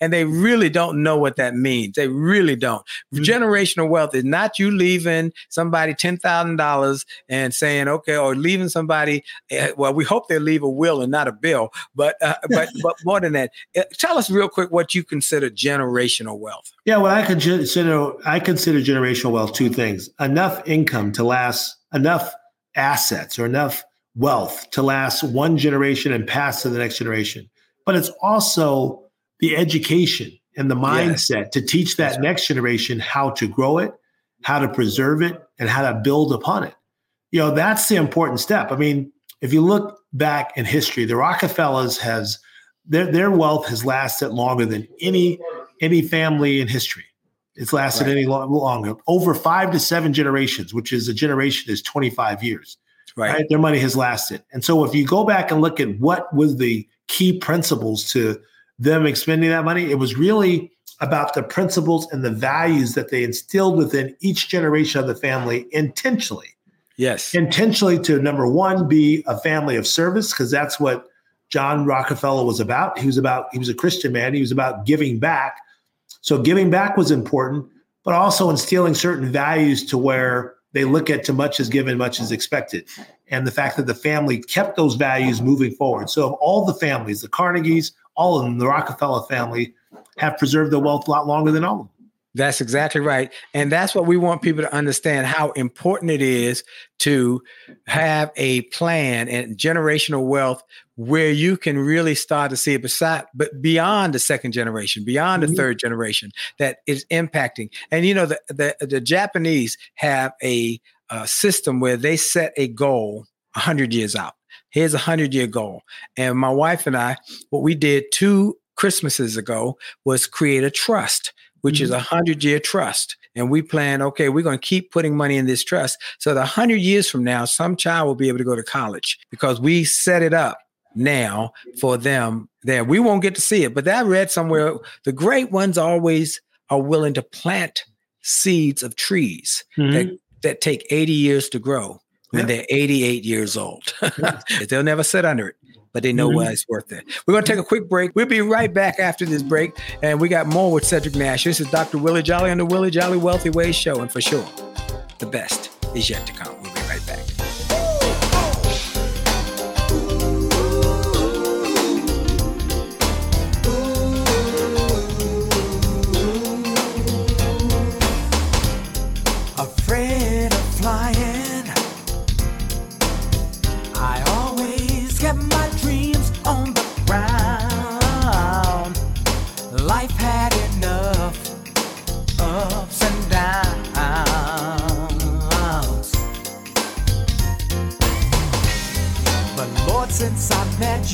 And they really don't know what that means. They really don't. Mhm. Generational wealth is not you leaving somebody $10,000 and saying, okay, or leaving somebody, eh, well, we hope they leave a will and not a bill, but, uh, but, but more than that, eh, tell us real quick what you consider generational wealth. Yeah, Well, I consider I consider generational wealth two things: enough income to last, enough assets or enough wealth to last one generation and pass to the next generation. But it's also the education and the Yes. mindset to teach that next generation how to grow it, how to preserve it, and how to build upon it. You know, that's the important step. I mean, if you look back in history, the Rockefellers has their their wealth has lasted longer than any any family in history. It's lasted Right. any lo- longer, over five to seven generations, which is a generation is 25 years. Right. Right. Their money has lasted. And so if you go back and look at what was the key principles to them expending that money, it was really about the principles and the values that they instilled within each generation of the family intentionally. Yes. intentionally to number one be a family of service because that's what john rockefeller was about. He was about he was a christian man. He was about giving back. So giving back was important but also instilling certain values to where they look at too much is given much is expected. And the fact that the family kept those values moving forward. So of all the families the carnegies all of them the rockefeller family have preserved their wealth a lot longer than all of them That's exactly right. And that's what we want people to understand how important it is to have a plan and generational wealth where you can really start to see it beside but beyond the second generation, beyond the Mhm. third generation that is impacting. And you know the the, the Japanese have a, uh system where they set a goal 100 years out. Here's a 100 year goal. And my wife and I what we did two Christmases ago was create a trust which is mm-hmm. a hundred year trust. And we plan, okay, we're going to keep putting money in this trust. So the hundred years from now, some child will be able to go to college because we set it up now for them there. We won't get to see it, but I read somewhere the great ones always are willing to plant seeds of trees that, mm-hmm. that take 80 years to grow when Yeah. they're 88 years old. They'll never sit under it. But they know Mhm. why it's worth it. We're going to take a quick break. We'll be right back after this break. And we got more with Cedric Nash. This is Dr. Willie Jolley on the Willie Jolley Wealthy Ways Show. And for sure, the best is yet to come. met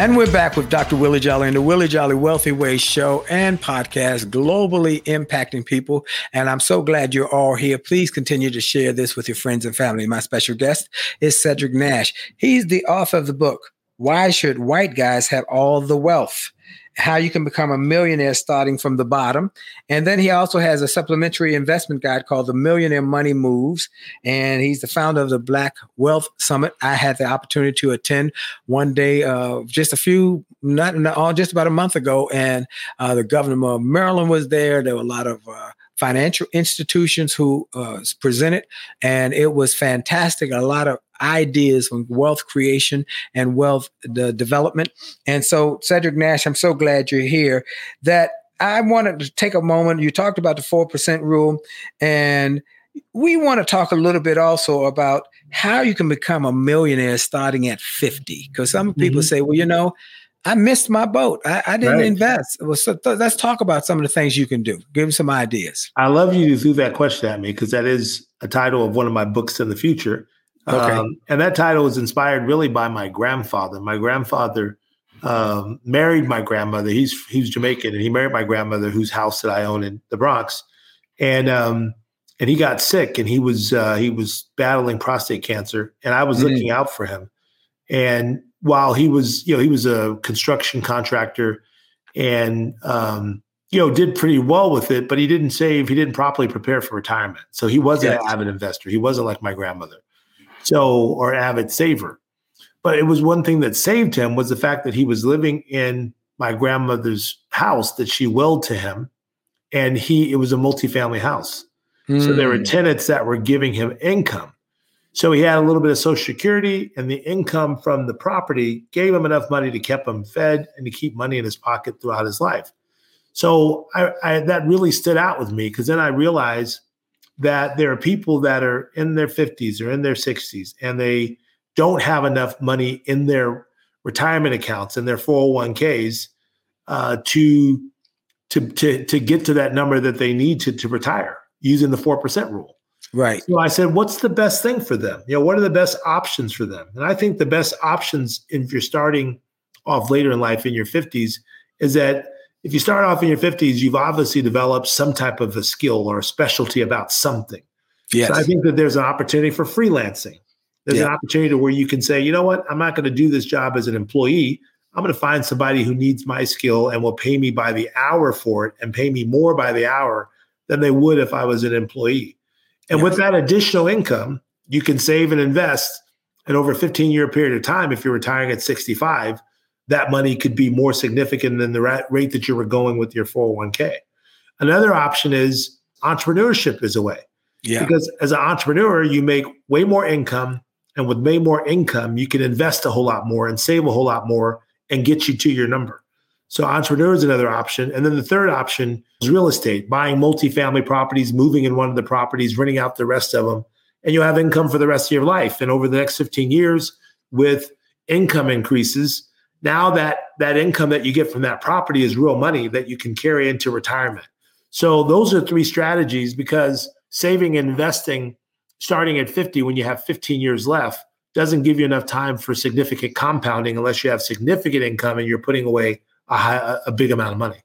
And we're back with Dr. Willie Jolley and the Willie Jolley Wealthy Ways show and podcast, globally impacting people. And I'm so glad you're all here. Please continue to share this with your friends and family. My special guest is Cedric Nash. He's the author of the book, Why Should White Guys Have All the Wealth? How you can become a millionaire starting from the bottom. And then he also has a supplementary investment guide called The Millionaire Money Moves. And he's the founder of the Black Wealth Summit. I had the opportunity to attend one day, uh, just a few, not, all, just about a month ago. And uh, the governor of Maryland was there. There were a lot of uh, financial institutions who uh, presented, and it was fantastic. A lot of ideas on wealth creation and wealth the development. And so, Cedric Nash, I'm so glad you're here. That I wanted to take a moment. You talked about the four percent rule, and we want to talk a little bit also about how you can become a millionaire starting at 50. Because some people Mhm. say, well, you know, I missed my boat. I, I didn't Right. invest. Well, so th- let's talk about some of the things you can do. Give me some ideas. I love you threw that question at me because that is a title of one of my books in the future. Okay. Um, and that title was inspired really by my grandfather. My grandfather um, married my grandmother. He's he's Jamaican, and he married my grandmother, whose house that I own in the Bronx. And um, and he got sick, and he was uh, he was battling prostate cancer, and I was Mm. looking out for him. And while he was, you know, he was a construction contractor, and um, you know, did pretty well with it, but he didn't save. He didn't properly prepare for retirement, so he wasn't Yes. an avid investor. He wasn't like my grandmother, so or avid saver. But it was one thing that saved him was the fact that he was living in my grandmother's house that she willed to him, and he it was a multifamily house. So there were Mm. tenants that were giving him income. So he had a little bit of social security, and the income from the property gave him enough money to keep him fed and to keep money in his pocket throughout his life. So I, I, that really stood out with me because then I realized that there are people that are in their 50s or in their 60s and they don't have enough money in their retirement accounts and their 401ks uh, to, to, to, to get to that number that they need to, to retire using the 4% rule. Right. So I said, what's the best thing for them? You know, what are the best options for them? And I think the best options if you're starting off later in life in your 50s is that if you start off in your 50s, you've obviously developed some type of a skill or a specialty about something. Yes. So I think that there's an opportunity for freelancing. There's Yeah. an opportunity where you can say, you know what, I'm not going to do this job as an employee. I'm going to find somebody who needs my skill and will pay me by the hour for it and pay me more by the hour than they would if I was an employee. And with that additional income, you can save and invest. And over a 15 year period of time, if you're retiring at 65, that money could be more significant than the rate that you were going with your 401k. Another option is entrepreneurship is a way yeah. because as an entrepreneur, you make way more income. And with way more income, you can invest a whole lot more and save a whole lot more and get you to your number. So entrepreneur is another option. And then the third option is real estate, buying multifamily properties, moving in one of the properties, renting out the rest of them, and you'll have income for the rest of your life. And over the next 15 years, with income increases, now that that income that you get from that property is real money that you can carry into retirement. So those are three strategies because saving and investing starting at 50 when you have 15 years left doesn't give you enough time for significant compounding unless you have significant income and you're putting away a, high, a big amount of money.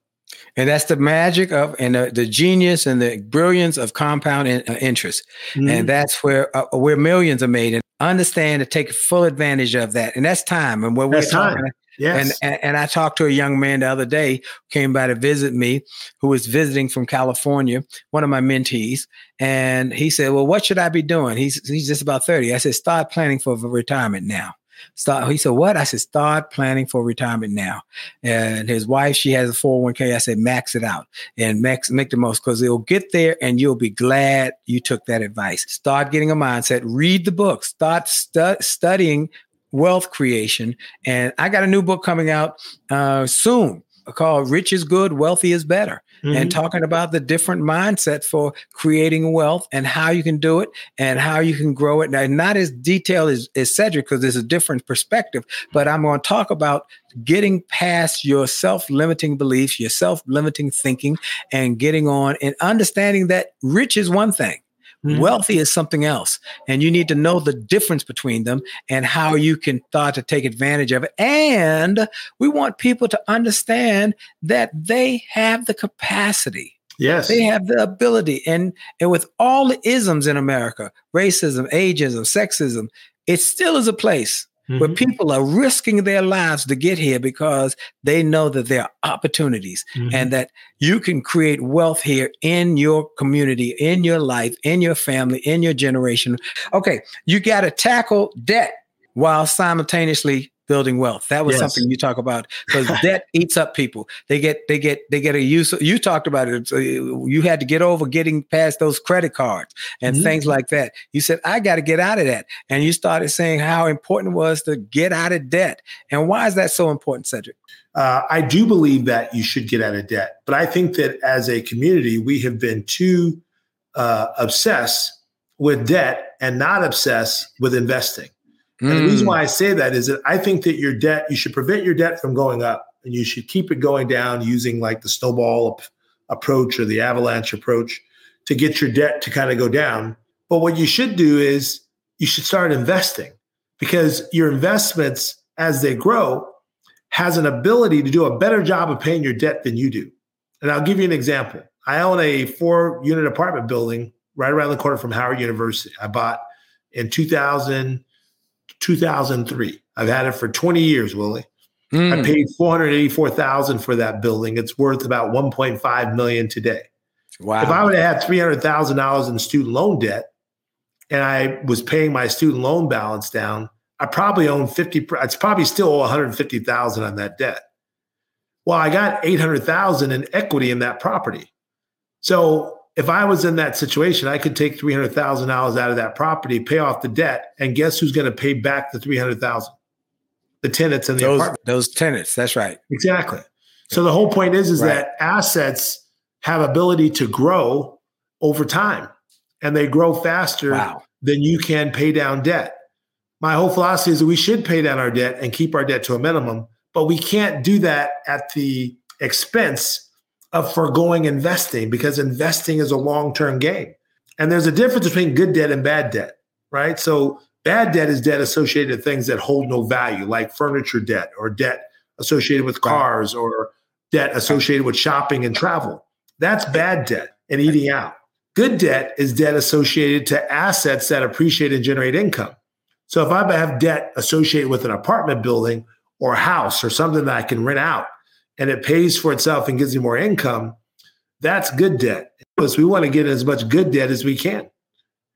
And that's the magic of and the, the genius and the brilliance of compound in, uh, interest. Mm-hmm. And that's where uh, where millions are made. And understand to take full advantage of that. And that's time. And what we're time. talking. Yes. And, and and I talked to a young man the other day who came by to visit me, who was visiting from California, one of my mentees, and he said, "Well, what should I be doing?" He's he's just about thirty. I said, "Start planning for retirement now." Start. He said, "What?" I said, "Start planning for retirement now." And his wife, she has a four hundred one k. I said, "Max it out and max make the most because it'll get there, and you'll be glad you took that advice. Start getting a mindset. Read the book. Start stu- studying wealth creation. And I got a new book coming out uh, soon called Rich is Good, Wealthy is Better. And mm-hmm. talking about the different mindset for creating wealth and how you can do it and how you can grow it. Now, not as detailed as, as Cedric, because there's a different perspective, but I'm going to talk about getting past your self limiting beliefs, your self limiting thinking, and getting on and understanding that rich is one thing. Mhm. Wealthy is something else. And you need to know the difference between them and how you can start to take advantage of it. And we want people to understand that they have the capacity. yes. They have the ability. And, and with all the isms in America, racism, ageism, sexism, it still is a place where Mhm. people are risking their lives to get here because they know that there are opportunities Mhm. and that you can create wealth here in your community, in your life, in your family, in your generation. Okay, you got to tackle debt while simultaneously building wealth. That was Yes. something you talk about because debt eats up people. They get they get they get a use. You talked about it. So you you had to get over getting past those credit cards and Mhm. things like that. You said I got to get out of that, and you started saying how important it was to get out of debt. And why is that so important, Cedric? Uh, I do believe that you should get out of debt, but I think that as a community, we have been too uh, obsessed with debt and not obsessed with investing. And the Mm. reason why I say that is that I think that your debt, you should prevent your debt from going up and you should keep it going down using like the snowball ap- approach or the avalanche approach to get your debt to kind of go down. But what you should do is you should start investing because your investments, as they grow, has an ability to do a better job of paying your debt than you do. And I'll give you an example. I own a four unit apartment building right around the corner from Howard University. I bought in 2000, 2003. I've had it for 20 years, Willie. I Mm. paid 484,000 for that building. It's worth about 1.5 million today. Wow. If I would have had $300,000 in student loan debt and I was paying my student loan balance down, I probably own 50 it's probably still owe 150,000 on that debt. Well, I got 800,000 in equity in that property. So, if I was in that situation, I could take $300,000 out of that property, pay off the debt, and guess who's going to pay back the 300,000? The tenants in the those apartment. those tenants. That's right. Exactly. So the whole point is is Right. that assets have ability to grow over time and they grow faster Wow. than you can pay down debt. My whole philosophy is that we should pay down our debt and keep our debt to a minimum, but we can't do that at the expense of foregoing investing because investing is a long-term game. And there's a difference between good debt and bad debt, right? So bad debt is debt associated with things that hold no value, like furniture debt or debt associated with cars or debt associated with shopping and travel. That's bad debt and eating out. Good debt is debt associated to assets that appreciate and generate income. So if I have debt associated with an apartment building or a house or something that I can rent out and it pays for itself and gives you more income, that's good debt. Because we want to get as much good debt as we can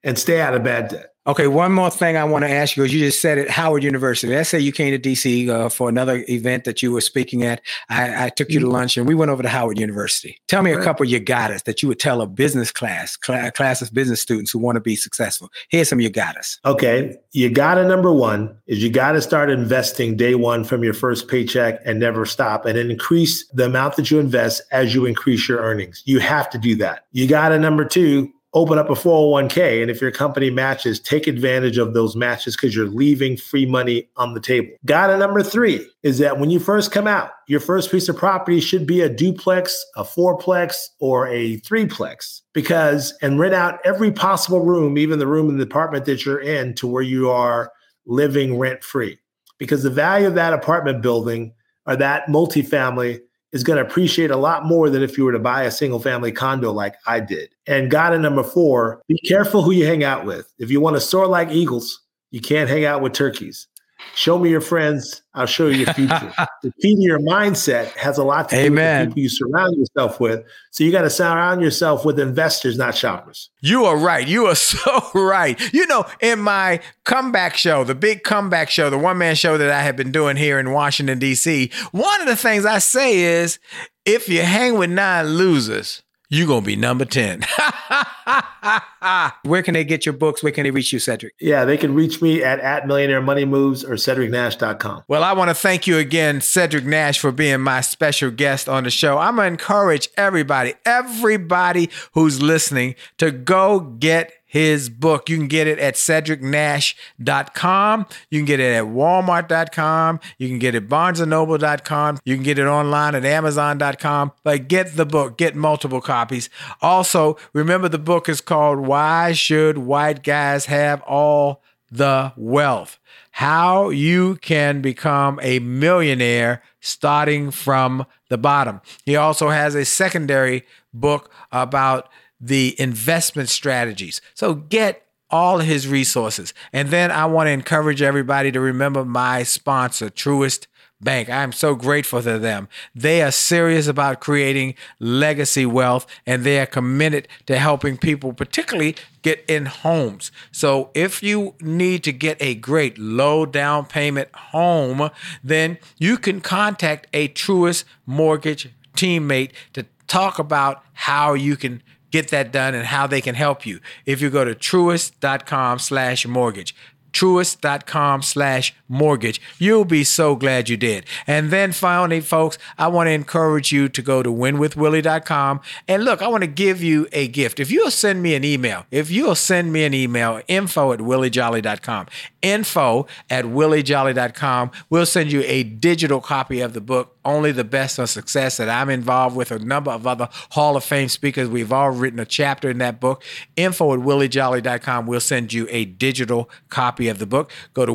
and stay out of bad debt. Okay, one more thing I want to ask you, because you just said it, Howard University. Let's say you came to DC uh, for another event that you were speaking at. I, I took you to Mm-hmm. lunch and we went over to Howard University. Tell me a couple you got us that you would tell a business class, cla- class of business students who want to be successful. Here's some you got us. Okay, you got to number one is you got to start investing day one from your first paycheck and never stop and increase the amount that you invest as you increase your earnings. You have to do that. You got to number two open up a 401k and if your company matches take advantage of those matches because you're leaving free money on the table. Got to number three is that when you first come out your first piece of property should be a duplex a fourplex or a threeplex. Because and rent out every possible room even the room in the apartment that you're in to where you are living rent free because the value of that apartment building or that multifamily is going to appreciate a lot more than if you were to buy a single family condo like I did. And got to number four, be careful who you hang out with. If you want to soar like eagles, you can't hang out with turkeys. Show me your friends, I'll show you your future. the key to your mindset has a lot to do Amen. with the people you surround yourself with. So you got to surround yourself with investors, not shoppers. You are right. You are so right. You know, in my comeback show, the big comeback show, the one man show that I have been doing here in Washington, D.C., one of the things I say is if you hang with nine losers, you're going to be number 10. Where can they get your books? Where can they reach you, Cedric? Yeah, they can reach me at, at Millionaire Money Moves or CedricNash.com. Well, I want to thank you again, Cedric Nash, for being my special guest on the show. I'm going to encourage everybody, everybody who's listening to go get his book. You can get it at cedricnash.com. You can get it at walmart.com. You can get it at barnesandnoble.com. You can get it online at amazon.com. But get the book, get multiple copies. Also, remember the book is called Why Should White Guys Have All the Wealth? How you can become a millionaire starting from the bottom. He also has a secondary book about the investment strategies. So get all his resources. And then I want to encourage everybody to remember my sponsor, Truist Bank. I'm so grateful to them. They are serious about creating legacy wealth and they are committed to helping people, particularly get in homes. So if you need to get a great low down payment home, then you can contact a Truist Mortgage teammate to talk about how you can get that done and how they can help you. If you go to truist.com slash mortgage, truist.com slash mortgage. You'll be so glad you did. And then finally, folks, I want to encourage you to go to winwithwillie.com. And look, I want to give you a gift. If you'll send me an email, if you'll send me an email, info at williejolley.com, info at williejolley.com, we'll send you a digital copy of the book, Only the Best on Success, that I'm involved with a number of other Hall of Fame speakers. We've all written a chapter in that book. Info at williejolley.com. We'll send you a digital copy of the book. Go to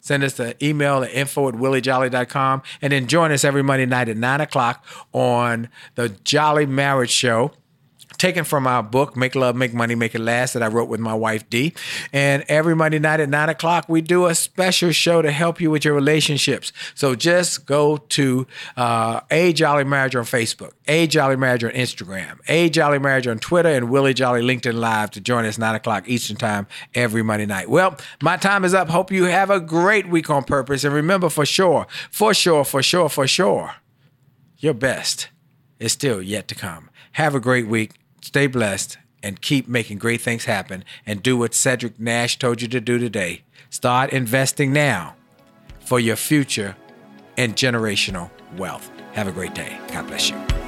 send us an email at info at williejolley.com, and then join us every Monday night at 9 o'clock on the Jolly Marriage Show taken from our book, Make Love, Make Money, Make It Last, that I wrote with my wife, Dee. And every Monday night at nine o'clock, we do a special show to help you with your relationships. So just go to uh, A Jolly Marriage on Facebook, A Jolly Marriage on Instagram, A Jolly Marriage on Twitter, and Willie Jolley LinkedIn Live to join us nine o'clock Eastern Time every Monday night. Well, my time is up. Hope you have a great week on purpose. And remember, for sure, for sure, for sure, for sure, your best is still yet to come. Have a great week. Stay blessed and keep making great things happen and do what Cedric Nash told you to do today. Start investing now for your future and generational wealth. Have a great day. God bless you.